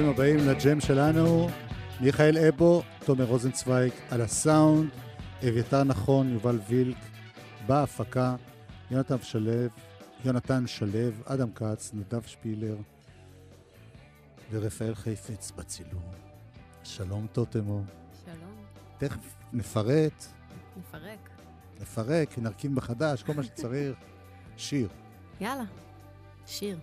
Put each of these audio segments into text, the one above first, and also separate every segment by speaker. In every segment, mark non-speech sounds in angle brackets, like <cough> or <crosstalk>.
Speaker 1: ברוכים הבאים לג'ם שלנו. מיכאל אבו, תומר רוזנצוויג על הסאונד, אביתר נכון, יובל וילק, בהפקה, יונתן שלו, יונתן שלו, אדם כץ, נדב שפילר ורפאל חיפץ בצילום. שלום טוטמו.
Speaker 2: שלום.
Speaker 1: תכף נפרט,
Speaker 2: נפרק.
Speaker 1: נפרק, נרכיב מחדש, כל מה שצריך. <laughs> שיר.
Speaker 2: יאללה. שיר.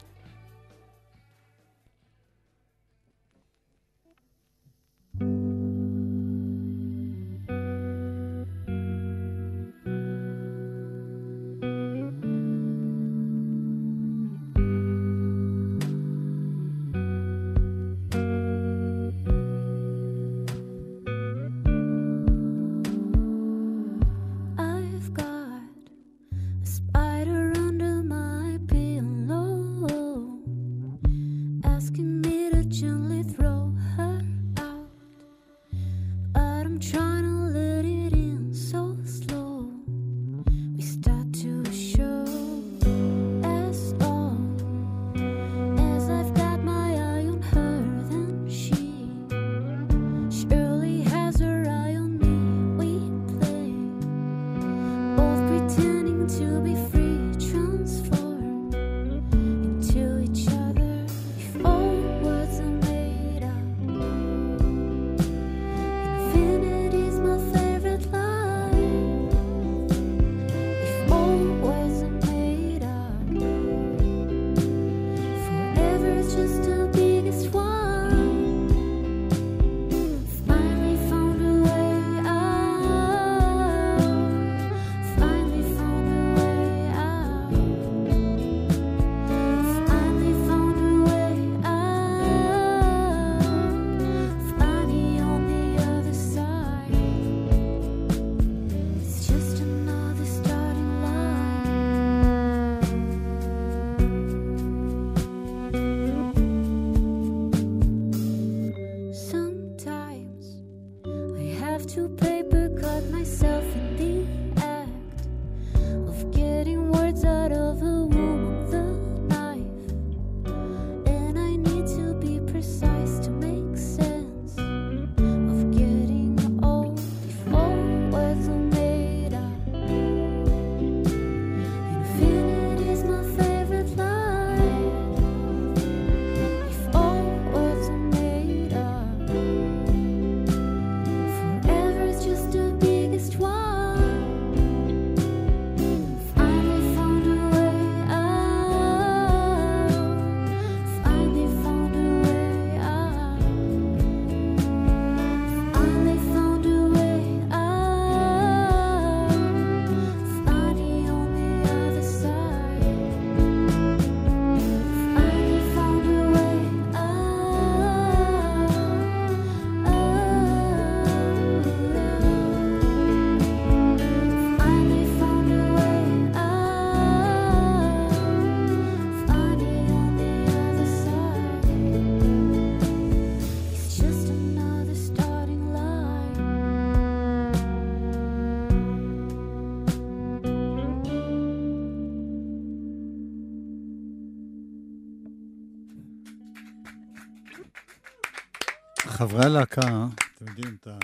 Speaker 1: חברי הלהקה, אתם יודעים את ה...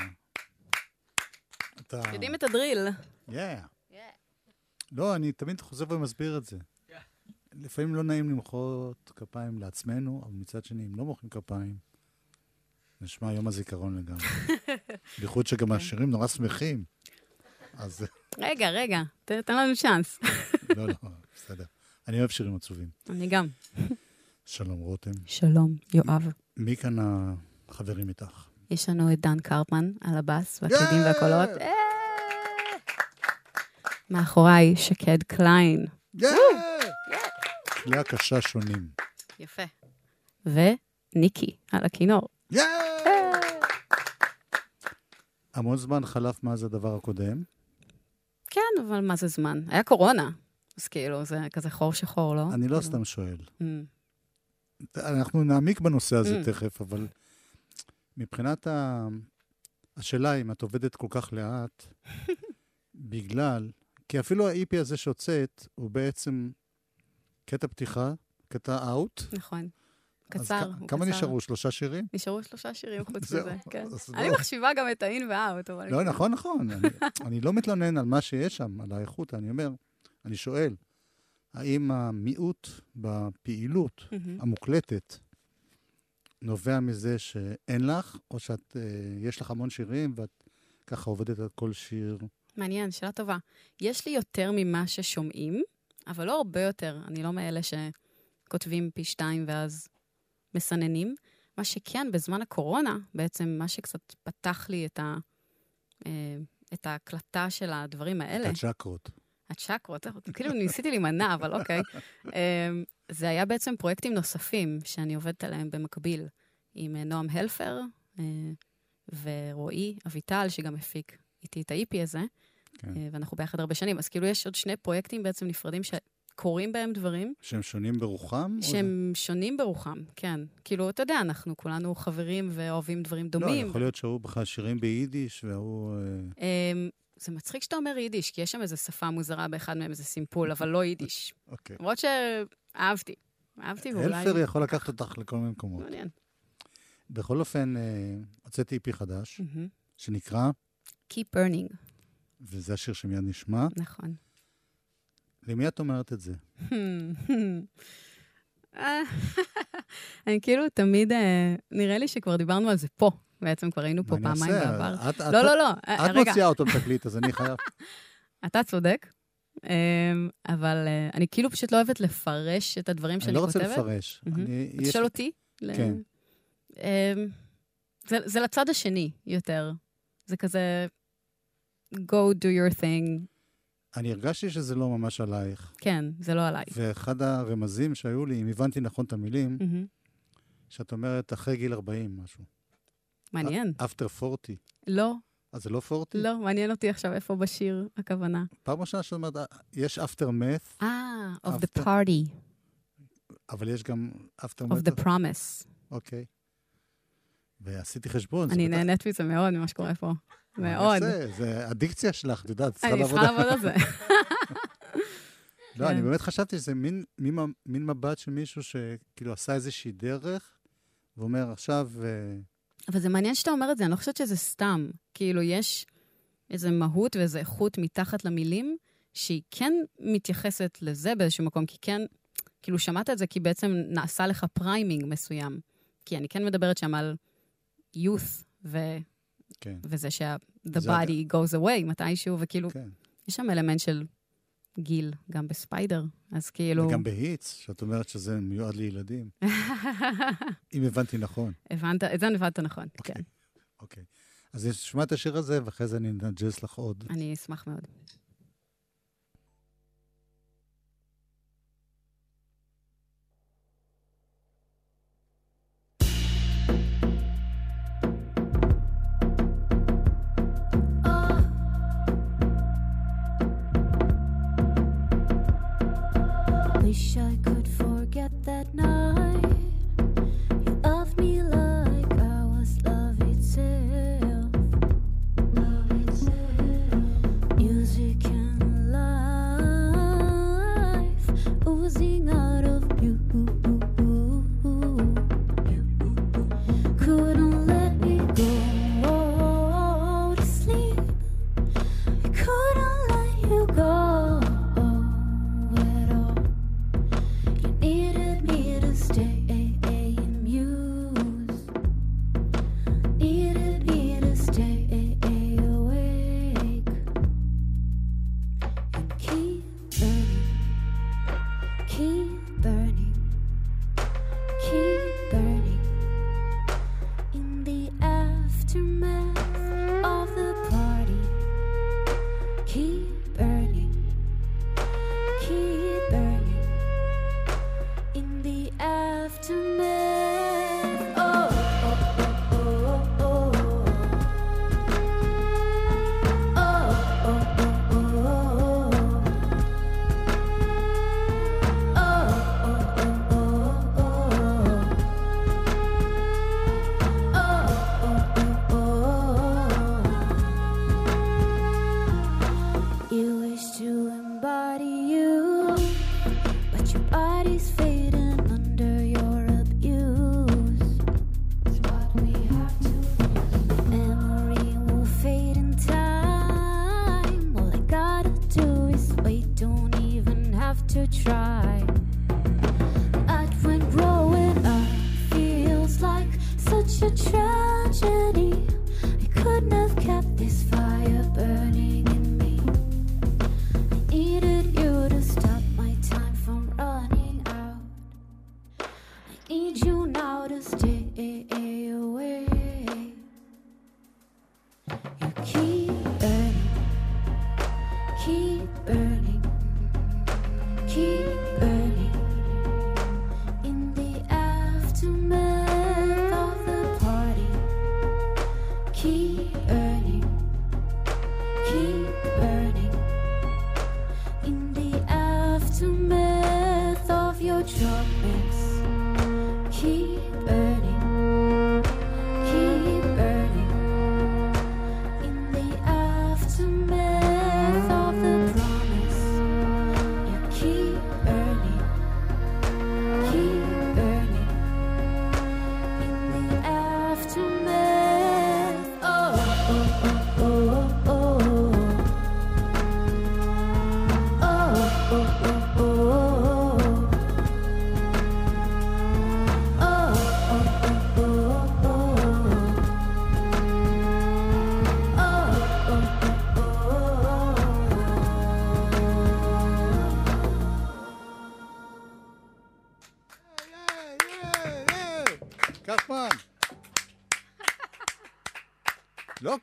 Speaker 1: את ה...
Speaker 2: יודעים את הדריל.
Speaker 1: Yeah. לא, אני תמיד חוזר ומסביר את זה. לפעמים לא נעים למחוא כפיים לעצמנו, אבל מצד שני, אם לא מוחאים כפיים, נשמע יום הזיכרון לגמרי. <laughs> בייחוד שגם השירים נורא שמחים. אז
Speaker 2: רגע, רגע, תן לנו צ'אנס. <laughs>
Speaker 1: לא, לא, בסדר. אני אוהב שירים עצובים.
Speaker 2: אני גם.
Speaker 1: שלום רותם.
Speaker 2: שלום, יואב.
Speaker 1: מי כאן החברים איתך?
Speaker 2: יש לנו את דן קרפמן על הבאס והקלידים! והקולות. אה! מאחוריי שקד קליין.
Speaker 1: כלי הקשה שונים.
Speaker 2: יפה. וניקי על הכינור.
Speaker 1: המון זמן חלף מאז הדבר הקודם.
Speaker 2: כן, אבל מה זה זמן? היה קורונה. אז כאילו, זה כזה חור שחור, לא?
Speaker 1: אני לא
Speaker 2: כאילו.
Speaker 1: סתם שואל.
Speaker 2: Mm.
Speaker 1: אנחנו נעמיק בנושא הזה
Speaker 2: Mm.
Speaker 1: תכף, אבל מבחינת ה... השאלה אם את עובדת כל כך לאט, <laughs> בגלל כי אפילו ה-EP הזה שהוצאת, הוא בעצם קטע פתיחה, קטע אאוט.
Speaker 3: נכון. קצר, הוא
Speaker 1: כמה
Speaker 3: קצר.
Speaker 1: נשארו? שלושה שירים?
Speaker 3: נשארו שלושה שירים חוץ מזה, כן. אני
Speaker 1: לא.
Speaker 3: מחשיבה גם את האין והאוט, אבל...
Speaker 1: לא, נכון, נכון. <laughs> אני, לא מתלונן על מה שיש שם, על האיכות, אני אומר, אני שואל, האם המיעוט בפעילות. המוקלטת נובע מזה שאין לך, או שאת, אה, יש לך המון שירים ואת ככה עובדת על כל שיר?
Speaker 3: מעניין, שאלה טובה. יש לי יותר ממה ששומעים, אבל לא הרבה יותר. אני לא מאלה שכותבים פי שתיים ואז מסננים. מה שכן, בזמן הקורונה, בעצם מה שקצת פתח לי את, ה, אה, את ההקלטה של הדברים האלה,
Speaker 1: הצ'קרות.
Speaker 3: הצ'קרות, כאילו ניסיתי להימנע, אבל אוקיי. <laughs> זה היה בעצם פרויקטים נוספים שאני עובדת עליהם במקביל, עם אה, נועם הלפר אה, ורועי אביטל, שגם הפיק איתי את ה-EP הזה.
Speaker 1: כן.
Speaker 3: אה, ואנחנו ביחד הרבה שנים. אז כאילו יש עוד שני פרויקטים בעצם נפרדים שקורים בהם דברים
Speaker 1: שהם שונים ברוחם? או
Speaker 3: שהם שונים ברוחם, כן. כאילו, אתה יודע, אנחנו כולנו חברים ואוהבים דברים.
Speaker 1: לא,
Speaker 3: דומים.
Speaker 1: יכול להיות שההוא בכלל שירים ביידיש, וההוא... אה,
Speaker 3: אמ, זה מצחיק שאתה אומר יידיש, כי יש שם איזו שפה מוזרה באחד מהם, איזה סימפול, אבל לא יידיש. <laughs>
Speaker 1: אוקיי.
Speaker 3: למרות שאהבתי. אהבתי ואולי...
Speaker 1: הלפר יכול לקחת אותך לכל מיני מקומות.
Speaker 3: מעניין.
Speaker 1: בכל אופן, אה, הוצאתי איפי חדש,
Speaker 3: מהמם.
Speaker 1: שנקרא,
Speaker 3: Keep burning,
Speaker 1: וזה השיר שמיד נשמע.
Speaker 3: נכון.
Speaker 1: למי את אומרת את זה? <laughs>
Speaker 3: אני כאילו תמיד, אה, נראה לי שכבר דיברנו על זה פה. בעצם כבר היינו פה פעמיים? בעבר.
Speaker 1: את-
Speaker 3: לא, לא, לא. אה,
Speaker 1: את מוציאה אותו בתקליט, אז אני חייב... <laughs>
Speaker 3: אתה צודק, אבל אה, אני כאילו פשוט לא אוהבת לפרש את הדברים שאני
Speaker 1: אני לא
Speaker 3: כותבת.
Speaker 1: רוצה לפרש.
Speaker 3: אתה שואל אותי?
Speaker 1: כן.
Speaker 3: אמ, זה, לצד השני יותר. זה כזה, go do your thing.
Speaker 1: אני הרגשתי שזה לא ממש עלייך.
Speaker 3: כן, זה לא עליי.
Speaker 1: ואחד הרמזים שהיו לי, אם הבנתי נכון את המילים. שאת אומרת אחרי גיל 40 משהו.
Speaker 3: מעניין.
Speaker 1: after 40.
Speaker 3: לא,
Speaker 1: אז זה לא 40?
Speaker 3: לא, מעניין אותי עכשיו איפה בשיר הכוונה.
Speaker 1: פעם ראשונה שאת אומרת, "אה, יש after math,
Speaker 3: אה, of the
Speaker 1: After-
Speaker 3: party,
Speaker 1: אבל יש גם after
Speaker 3: of the promise.
Speaker 1: אוקיי. ועשיתי חשבון.
Speaker 3: אני
Speaker 1: בטח-
Speaker 3: נהנית מזה מאוד, ממה שקורה פה.
Speaker 1: אני
Speaker 3: מאוד.
Speaker 1: זה אדיקציה שלך, את יודעת, צריכה
Speaker 3: אני
Speaker 1: לעבוד.
Speaker 3: צריכה לעבוד על זה. <laughs>
Speaker 1: לא, אני
Speaker 3: כן.
Speaker 1: באמת חשבתי שזה מין, מין, מין מבט של מישהו שכאילו עשה איזושהי דרך, ואומר, עכשיו, אה,
Speaker 3: אבל זה מעניין שאתה אומר את זה, אני לא חושבת שזה סתם. כאילו, יש איזו מהות ואיזו איכות מתחת למילים, שהיא כן מתייחסת לזה באיזשהו מקום, כי כן, כאילו, שמעת את זה כי בעצם נעשה לך framing מסוים. כי אני כן מדברת שם על youth, ו...
Speaker 1: כן,
Speaker 3: וזה שה-the body goes away מתישהו, וכאילו,
Speaker 1: כן.
Speaker 3: יש שם אלמנט של גיל, גם בספיידר, אז כאילו...
Speaker 1: וגם בהיטס, שאת אומרת שזה מיועד לילדים, <laughs> אם הבנתי נכון.
Speaker 3: הבנת, את זה הבנת נכון,
Speaker 1: אוקיי.
Speaker 3: כן.
Speaker 1: אוקיי. אז נשמע את השיר הזה, ואחרי זה אני אנג'ס לך עוד.
Speaker 3: אני אשמח מאוד.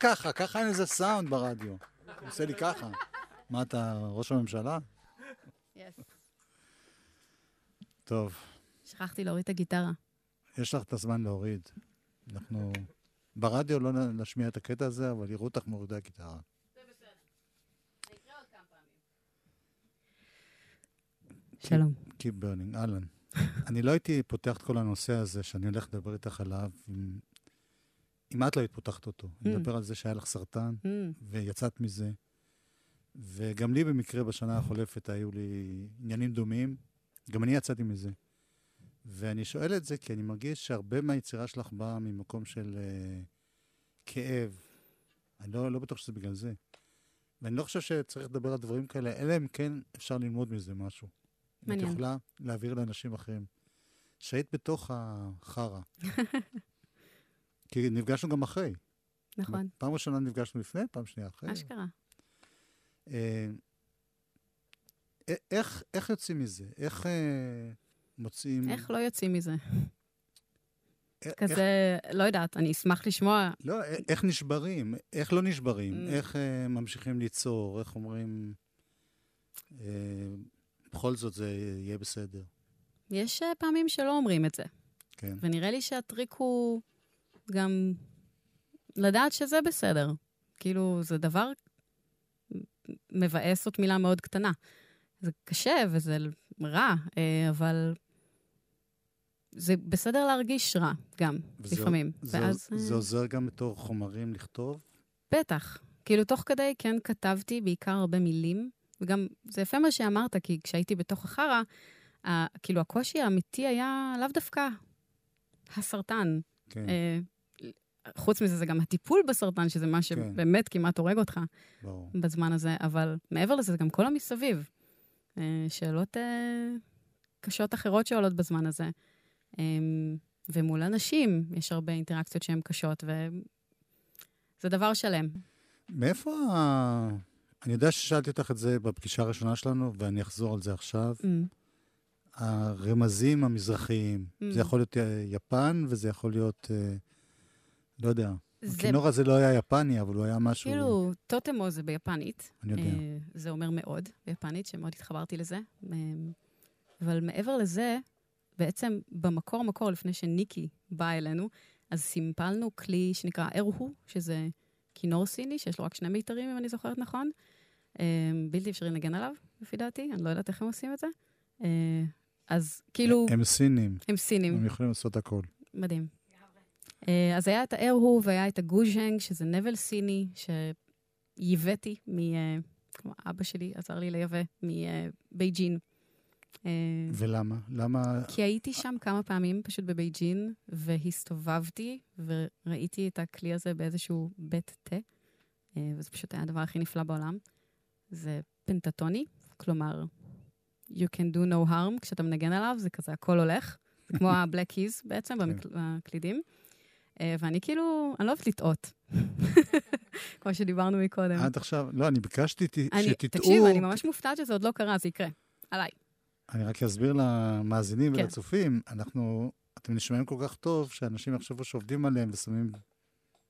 Speaker 1: ככה, ככה אין איזה סאונד ברדיו. הוא עושה לי ככה. מה אתה, ראש הממשלה? טוב,
Speaker 3: שכחתי להוריד את הגיטרה.
Speaker 1: יש לך את הזמן להוריד. אנחנו... ברדיו לא נשמיע את הקטע הזה, אבל יראו אותך מורידה גיטרה.
Speaker 3: שלום.
Speaker 1: Keep burning, אהלן. אני לא הייתי פותח את כל הנושא הזה שאני הולך לדבר איתך עליו, אם, אם את לא היית פותחת אותו. אני
Speaker 3: Mm.
Speaker 1: מדבר על זה שהיה לך סרטן,
Speaker 3: Mm,
Speaker 1: ויצאת מזה. וגם לי במקרה בשנה החולפת היו לי עניינים דומים. גם אני יצאתי מזה. ואני שואל את זה כי אני מרגיש שהרבה מהיצירה שלך באה ממקום של uh, כאב. אני לא, לא בטוח שזה בגלל זה. ואני לא חושב שצריך לדבר על דברים כאלה, אלא אם כן אפשר ללמוד מזה משהו.
Speaker 3: מעניין.
Speaker 1: את יכולה להעביר לאנשים אחרים. שהיית בתוך החרא. <laughs> כי נפגשנו גם אחרי.
Speaker 3: נכון,
Speaker 1: פעם ראשונה נפגשנו לפני, פעם שנייה אחרי.
Speaker 3: אשכרה.
Speaker 1: אה, א- איך, איך יוצאים מזה? איך אה, מוצאים...
Speaker 3: איך לא יוצאים מזה?
Speaker 1: איך-
Speaker 3: כזה, לא יודעת, אני אשמח לשמוע.
Speaker 1: לא, איך נשברים? איך לא נשברים?
Speaker 3: Mm.
Speaker 1: איך אה, ממשיכים ליצור? איך אומרים... אה, בכל זאת זה יהיה בסדר.
Speaker 3: יש אה, פעמים שלא אומרים את זה,
Speaker 1: כן.
Speaker 3: ונראה לי שהטריק הוא גם לדעת שזה בסדר. כאילו, זה דבר מבאס זאת מילה מאוד קטנה. זה קשה וזה רע, אה, אבל זה בסדר להרגיש רע גם,
Speaker 1: וזה-
Speaker 3: לפעמים.
Speaker 1: זה,
Speaker 3: ואז... אה,
Speaker 1: זה עוזר גם בתור חומרים לכתוב?
Speaker 3: בטח. כאילו, תוך כדי כן כתבתי בעיקר הרבה מילים, וגם זה יפה מה שאמרת, כי כשהייתי בתוך החרא, ה- כאילו, הקושי האמיתי היה לאו דווקא הסרטן.
Speaker 1: כן,
Speaker 3: אה, חוץ מזה, זה גם הטיפול בסרטן, שזה מה שבאמת כמעט הורג אותך
Speaker 1: ברור.
Speaker 3: בזמן הזה, אבל מעבר לזה, זה גם כל המסביב. אה, שאלות אה, קשות אחרות שעולות בזמן הזה. אה, ומול אנשים יש הרבה אינטראקציות שהן קשות, וזה דבר שלם.
Speaker 1: מאיפה ה... אני יודע ששאלתי אותך את זה בפגישה הראשונה שלנו, ואני אחזור על זה עכשיו.
Speaker 3: Mm.
Speaker 1: הרמזים המזרחיים.
Speaker 3: Mm.
Speaker 1: זה יכול להיות יפן, וזה יכול להיות, לא יודע.
Speaker 3: זה
Speaker 1: הכינור הזה לא היה יפני, אבל הוא היה משהו...
Speaker 3: כאילו, טוטמו זה ביפנית.
Speaker 1: אני יודע.
Speaker 3: אה, זה אומר מאוד ביפנית, שמאוד התחברתי לזה. אה, אבל מעבר לזה, בעצם במקור מקור, לפני שניקי באה אלינו, אז סימפלנו כלי שנקרא ארהו, שזה כינור סיני, שיש לו רק שני מיתרים, אם אני זוכרת נכון. אה, בלתי אפשרי לנגן עליו, לפי דעתי, אני לא יודעת איך הם עושים את זה. אז כאילו,
Speaker 1: הם סינים,
Speaker 3: הם סינים.
Speaker 1: הם יכולים לעשות הכל.
Speaker 3: מדהים. אה, אז היה את הארהו והיה את הגוז'נג, שזה נבל סיני, שייבאתי מ... אה, כמו אבא שלי עזר לי לייבא מבייג'ין. אה,
Speaker 1: ולמה? למה...
Speaker 3: כי הייתי שם כמה פעמים, פשוט בבייג'ין, והסתובבתי וראיתי את הכלי הזה באיזשהו בית תה, וזה פשוט היה הדבר הכי נפלא בעולם. זה פנטטוני, כלומר, you can do no harm, כשאתה מנגן עליו, זה כזה, הכל הולך. זה כמו <laughs> ה-black keys בעצם,
Speaker 1: כן.
Speaker 3: במקל- בקלידים. אה, ואני כאילו, אני לא אוהבת לטעות, <laughs> כמו שדיברנו מקודם.
Speaker 1: עד עכשיו, לא, אני ביקשתי שתטעו...
Speaker 3: תקשיב, אני ממש מופתעת שזה עוד לא קרה, זה יקרה. עליי.
Speaker 1: אני רק אסביר למאזינים
Speaker 3: כן.
Speaker 1: ולצופים, אנחנו, אתם נשמעים כל כך טוב, שאנשים יחשבו שעובדים עליהם ושמים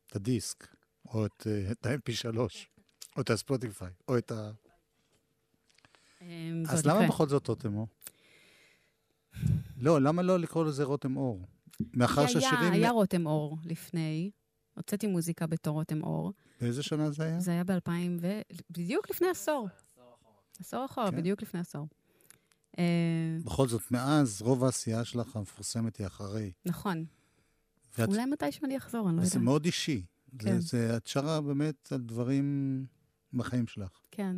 Speaker 1: את הדיסק, או את, אה, את ה-MP3, או את הספוטיפיי, או את ה...
Speaker 3: אה, זה
Speaker 1: אז למה. בכל זאת רותם אור? <sighs> לא, למה לא לקרוא לזה רותם אור? מאחר שהשירים...
Speaker 3: היה רותם אור לפני, הוצאתי מוזיקה בתור רותם אור.
Speaker 1: באיזה שנה זה היה?
Speaker 3: זה היה ב-2000 ו... בדיוק לפני עשור. עשור אחורה,
Speaker 1: כן.
Speaker 3: בדיוק לפני עשור. אה,
Speaker 1: בכל זאת, מאז רוב העשייה שלך המפורסמת היא אחרי.
Speaker 3: נכון.
Speaker 1: ואת,
Speaker 3: אולי מתישהו אני אחזור, אני לא יודעת.
Speaker 1: מאוד אישי.
Speaker 3: כן.
Speaker 1: זה, זה, את שרה באמת על דברים בחיים שלך.
Speaker 3: כן.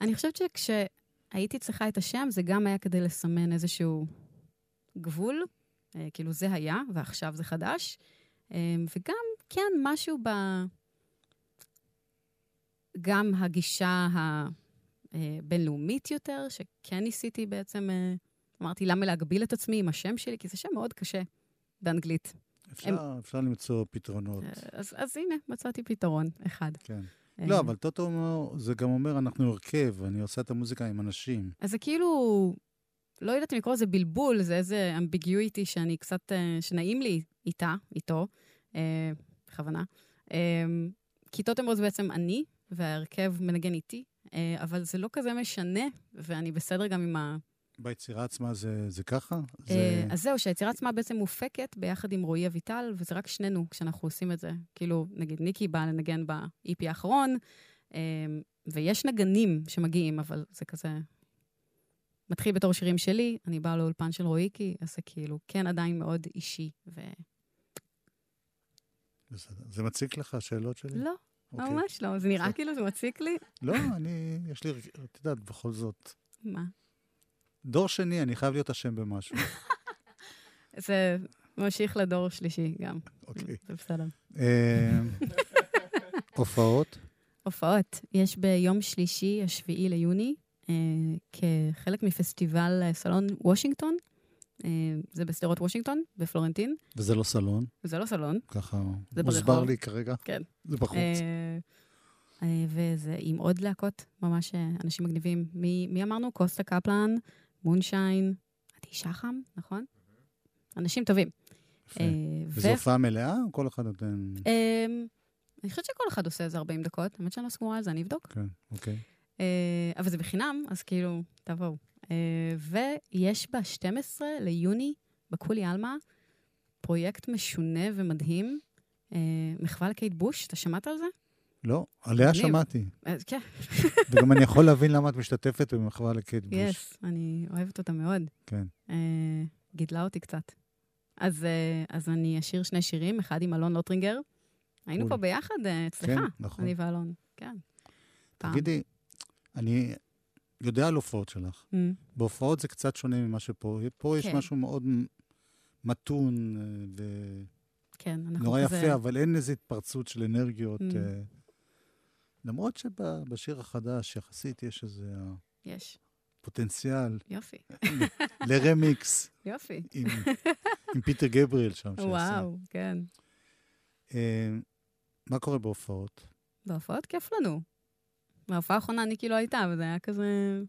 Speaker 3: אני חושבת שכשהייתי צריכה את השם, זה גם היה כדי לסמן איזשהו גבול. אה, כאילו, זה היה, ועכשיו זה חדש. אה, וגם, כן, משהו ב... גם הגישה הבינלאומית יותר, שכן ניסיתי בעצם, אה, אמרתי, למה להגביל את עצמי עם השם שלי? כי זה שם מאוד קשה באנגלית.
Speaker 1: אפשר, אפשר למצוא פתרונות.
Speaker 3: אה, אז, אז הנה, מצאתי פתרון אחד.
Speaker 1: כן.
Speaker 3: אה,
Speaker 1: לא, אבל טוטו זה גם אומר, אנחנו הרכב, אני עושה את המוזיקה עם אנשים.
Speaker 3: אז זה כאילו, לא יודעת אם לקרוא לזה בלבול, זה איזה אמביגיויטי שאני קצת, אה, שנעים לי איתה, איתו, אה, בכוונה. אה, כי טוטמרו זה בעצם אני, וההרכב מנגן איתי, אה, אבל זה לא כזה משנה, ואני בסדר גם עם ה...
Speaker 1: ביצירה עצמה זה, זה ככה? זה...
Speaker 3: אה, אז זהו, שהיצירה עצמה בעצם מופקת ביחד עם רועי אביטל, וזה רק שנינו כשאנחנו עושים את זה. כאילו, נגיד, ניקי באה לנגן ב-EP האחרון, אה, ויש נגנים שמגיעים, אבל זה כזה... מתחיל בתור שירים שלי, אני באה לאולפן של רועיקי, אז זה כאילו כן עדיין מאוד אישי. ו...
Speaker 1: בסדר. זה מציק לך, השאלות שלי?
Speaker 3: לא,
Speaker 1: אוקיי.
Speaker 3: ממש לא. זה נראה. כאילו זה מציק לי.
Speaker 1: לא, אני, יש לי, את יודעת, בכל זאת.
Speaker 3: מה?
Speaker 1: דור שני, אני חייב להיות אשם במשהו. <laughs>
Speaker 3: זה ממשיך לדור שלישי גם.
Speaker 1: אוקיי.
Speaker 3: זה בסדר.
Speaker 1: אה, <laughs> הופעות?
Speaker 3: הופעות. יש ביום שלישי, השביעי ליוני, כחלק מפסטיבל אה, סלון וושינגטון. אה, זה בשדרות וושינגטון, בפלורנטין.
Speaker 1: וזה לא סלון,
Speaker 3: זה לא סלון.
Speaker 1: ככה
Speaker 3: זה
Speaker 1: מוסבר
Speaker 3: ברחוב.
Speaker 1: לי כרגע.
Speaker 3: כן.
Speaker 1: זה בחוץ.
Speaker 3: אה, אה, וזה עם עוד להקות, ממש אה, אנשים מגניבים. מי, מי אמרנו? קוסטה קפלן, מונשיין, עדי שחם, נכון? אנשים טובים.
Speaker 1: יפה.
Speaker 3: אה,
Speaker 1: וזו הופעה מלאה, או כל אחד נותן...
Speaker 3: אמ, אני חושבת שכל אחד עושה איזה 40 דקות, האמת שאני לא סגורה על זה, אני אבדוק.
Speaker 1: כן, אוקיי.
Speaker 3: אה, אבל זה בחינם, אז כאילו, תבואו. אה, ויש ב-12 ליוני, בקולי עלמה, פרויקט משונה ומדהים, אה, מחווה לקייט בוש, אתה שמעת על זה?
Speaker 1: לא, עליה. שמעתי.
Speaker 3: כן, <laughs>
Speaker 1: וגם אני יכול להבין למה את משתתפת במחווה לקייט בוש.
Speaker 3: yes, אני אוהבת אותה מאוד.
Speaker 1: כן.
Speaker 3: גידלה אותי קצת. אז, אז אני אשיר שני שירים, אחד עם אלון לוטרינגר. היינו. פה ביחד אצלך,
Speaker 1: כן, נכון.
Speaker 3: אני ואלון. כן.
Speaker 1: תגידי, אני יודע על הופעות שלך.
Speaker 3: Mm,
Speaker 1: בהופעות זה קצת שונה ממה שפה. פה יש
Speaker 3: כן.
Speaker 1: משהו מאוד מתון אה,
Speaker 3: כן, אנחנו
Speaker 1: ונורא
Speaker 3: כזה...
Speaker 1: יפה, אבל אין איזו התפרצות של אנרגיות.
Speaker 3: Mm.
Speaker 1: אה, למרות שבשיר החדש יחסית יש איזה
Speaker 3: יש.
Speaker 1: פוטנציאל
Speaker 3: יופי, <laughs>
Speaker 1: לרמיקס
Speaker 3: יופי.
Speaker 1: עם עם פיטר גבריאל שם.
Speaker 3: וואו, כן.
Speaker 1: אה, מה קורה בהופעות?
Speaker 3: בהופעות כיף לנו. בהופעה האחרונה ניקי לא הייתה, וזה היה כזה...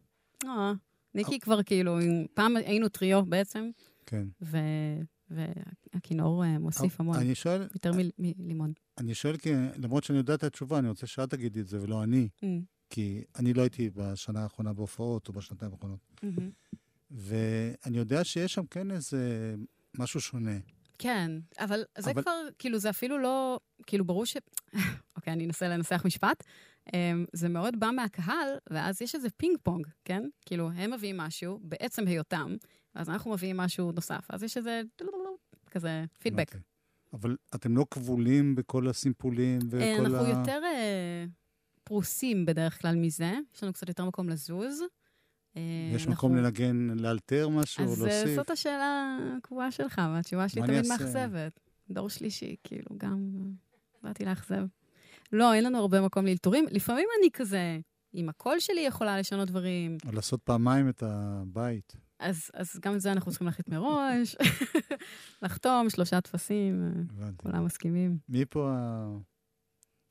Speaker 3: אה, ניקי כבר כאילו, עם- פעם היינו טריו בעצם,
Speaker 1: כן.
Speaker 3: ו... והכינור אה, מוסיף המון,
Speaker 1: אני שואל,
Speaker 3: יותר מלימון.
Speaker 1: אני שואל כי למרות שאני יודע את התשובה, אני רוצה שאת תגידי את זה ולא אני,
Speaker 3: Mm,
Speaker 1: כי אני לא הייתי בשנה האחרונה בהופעות או בשנתיים האחרונות. ואני יודע שיש שם כן איזה משהו שונה.
Speaker 3: כן, אבל זה
Speaker 1: אבל-
Speaker 3: כבר, כאילו, זה אפילו לא, כאילו, ברור ש... <laughs> אוקיי, אני אנסה לנסח משפט. אמ, זה מאוד בא מהקהל, ואז יש איזה פינג פונג, כן? כאילו, הם מביאים משהו בעצם היותם, ואז אנחנו מביאים משהו נוסף. אז יש איזה כזה פידבק.
Speaker 1: אבל אתם לא כבולים בכל הסימפולים וכל
Speaker 3: אה,
Speaker 1: ה...
Speaker 3: אנחנו יותר אה, פרוסים בדרך כלל מזה, יש לנו קצת יותר מקום לזוז. אה,
Speaker 1: יש
Speaker 3: אנחנו-
Speaker 1: מקום לנגן, לאלתר משהו,
Speaker 3: אז אה,
Speaker 1: להוסיף?
Speaker 3: זאת השאלה הקבועה שלך, והתשובה שלי תמיד? מאכזבת. דור שלישי, כאילו, גם אה, באתי לאכזב. לא, אין לנו הרבה מקום לאלתורים. לפעמים אני כזה, עם הקול שלי יכולה לשנות דברים,
Speaker 1: או לעשות פעמיים את הבית.
Speaker 3: אז, אז גם את זה אנחנו צריכים להחליט מראש, <laughs> לחתום, שלושה טפסים. כולם מסכימים.
Speaker 1: מי פה ה...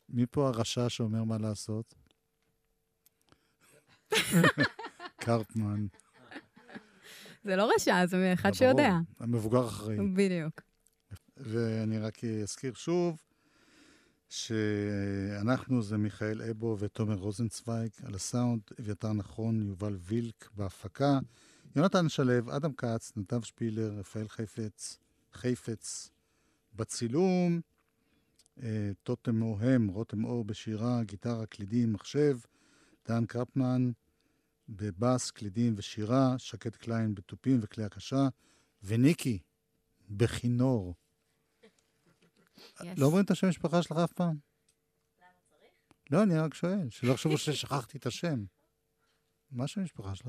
Speaker 1: מי פה הרשע שאומר מה לעשות? <laughs> קרפמן.
Speaker 3: זה לא רשע, זה אחד
Speaker 1: ברור,
Speaker 3: שיודע.
Speaker 1: המבוגר אחראי.
Speaker 3: בדיוק.
Speaker 1: ואני רק אזכיר שוב שאנחנו זה מיכאל אבו ותומר רוזנצוויג על הסאונד, אביתר נכון, יובל וילק בהפקה, יונתן שלו, אדם כץ, נדב שפילר, רפאל חפץ, חפץ בצילום, אה, טוטם מוהם, רותם אור בשירה, גיטרה, קלידים, מחשב, דן קרפמן בבאס, קלידים ושירה, שקד קליין בתופים וכלי הקשה, וניקי בכינור.
Speaker 3: Yes.
Speaker 1: לא אומרים את השם המשפחה שלך אף פעם? לא, אני רק שואל, שלא יחשבו ששכחתי את השם. מה השם המשפחה שלך?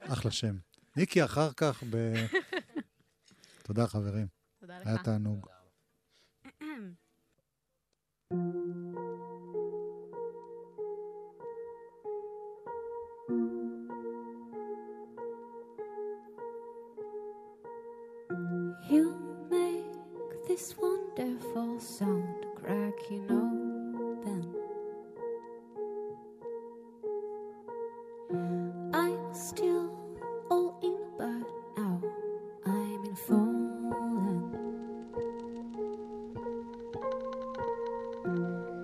Speaker 1: אחלה שם. ניקי, אחר כך ב... תודה, חברים.
Speaker 3: תודה
Speaker 1: היה
Speaker 3: לך.
Speaker 1: תענוג.
Speaker 2: You this wonderful sound cracking open. I'm still all in, but now I'm in fallen.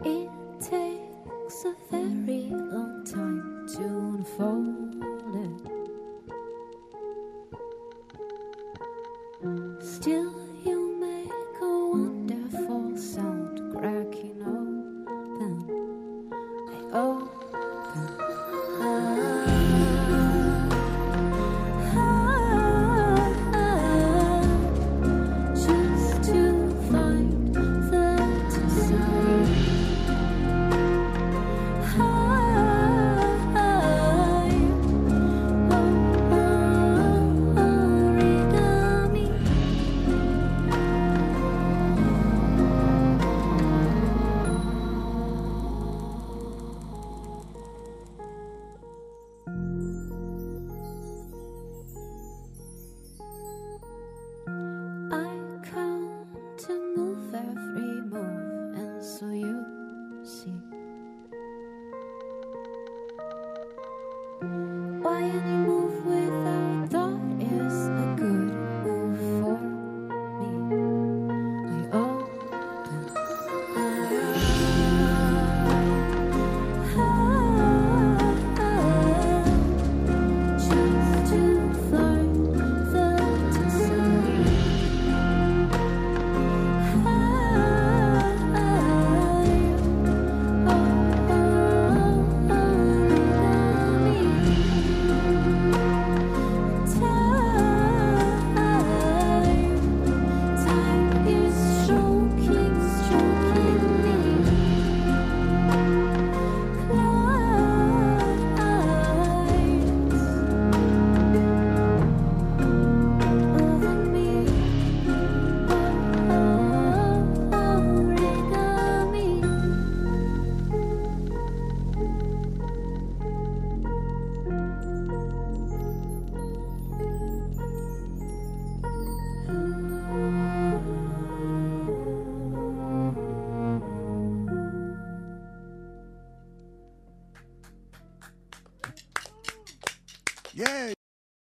Speaker 4: It takes a very long time to unfold
Speaker 2: it.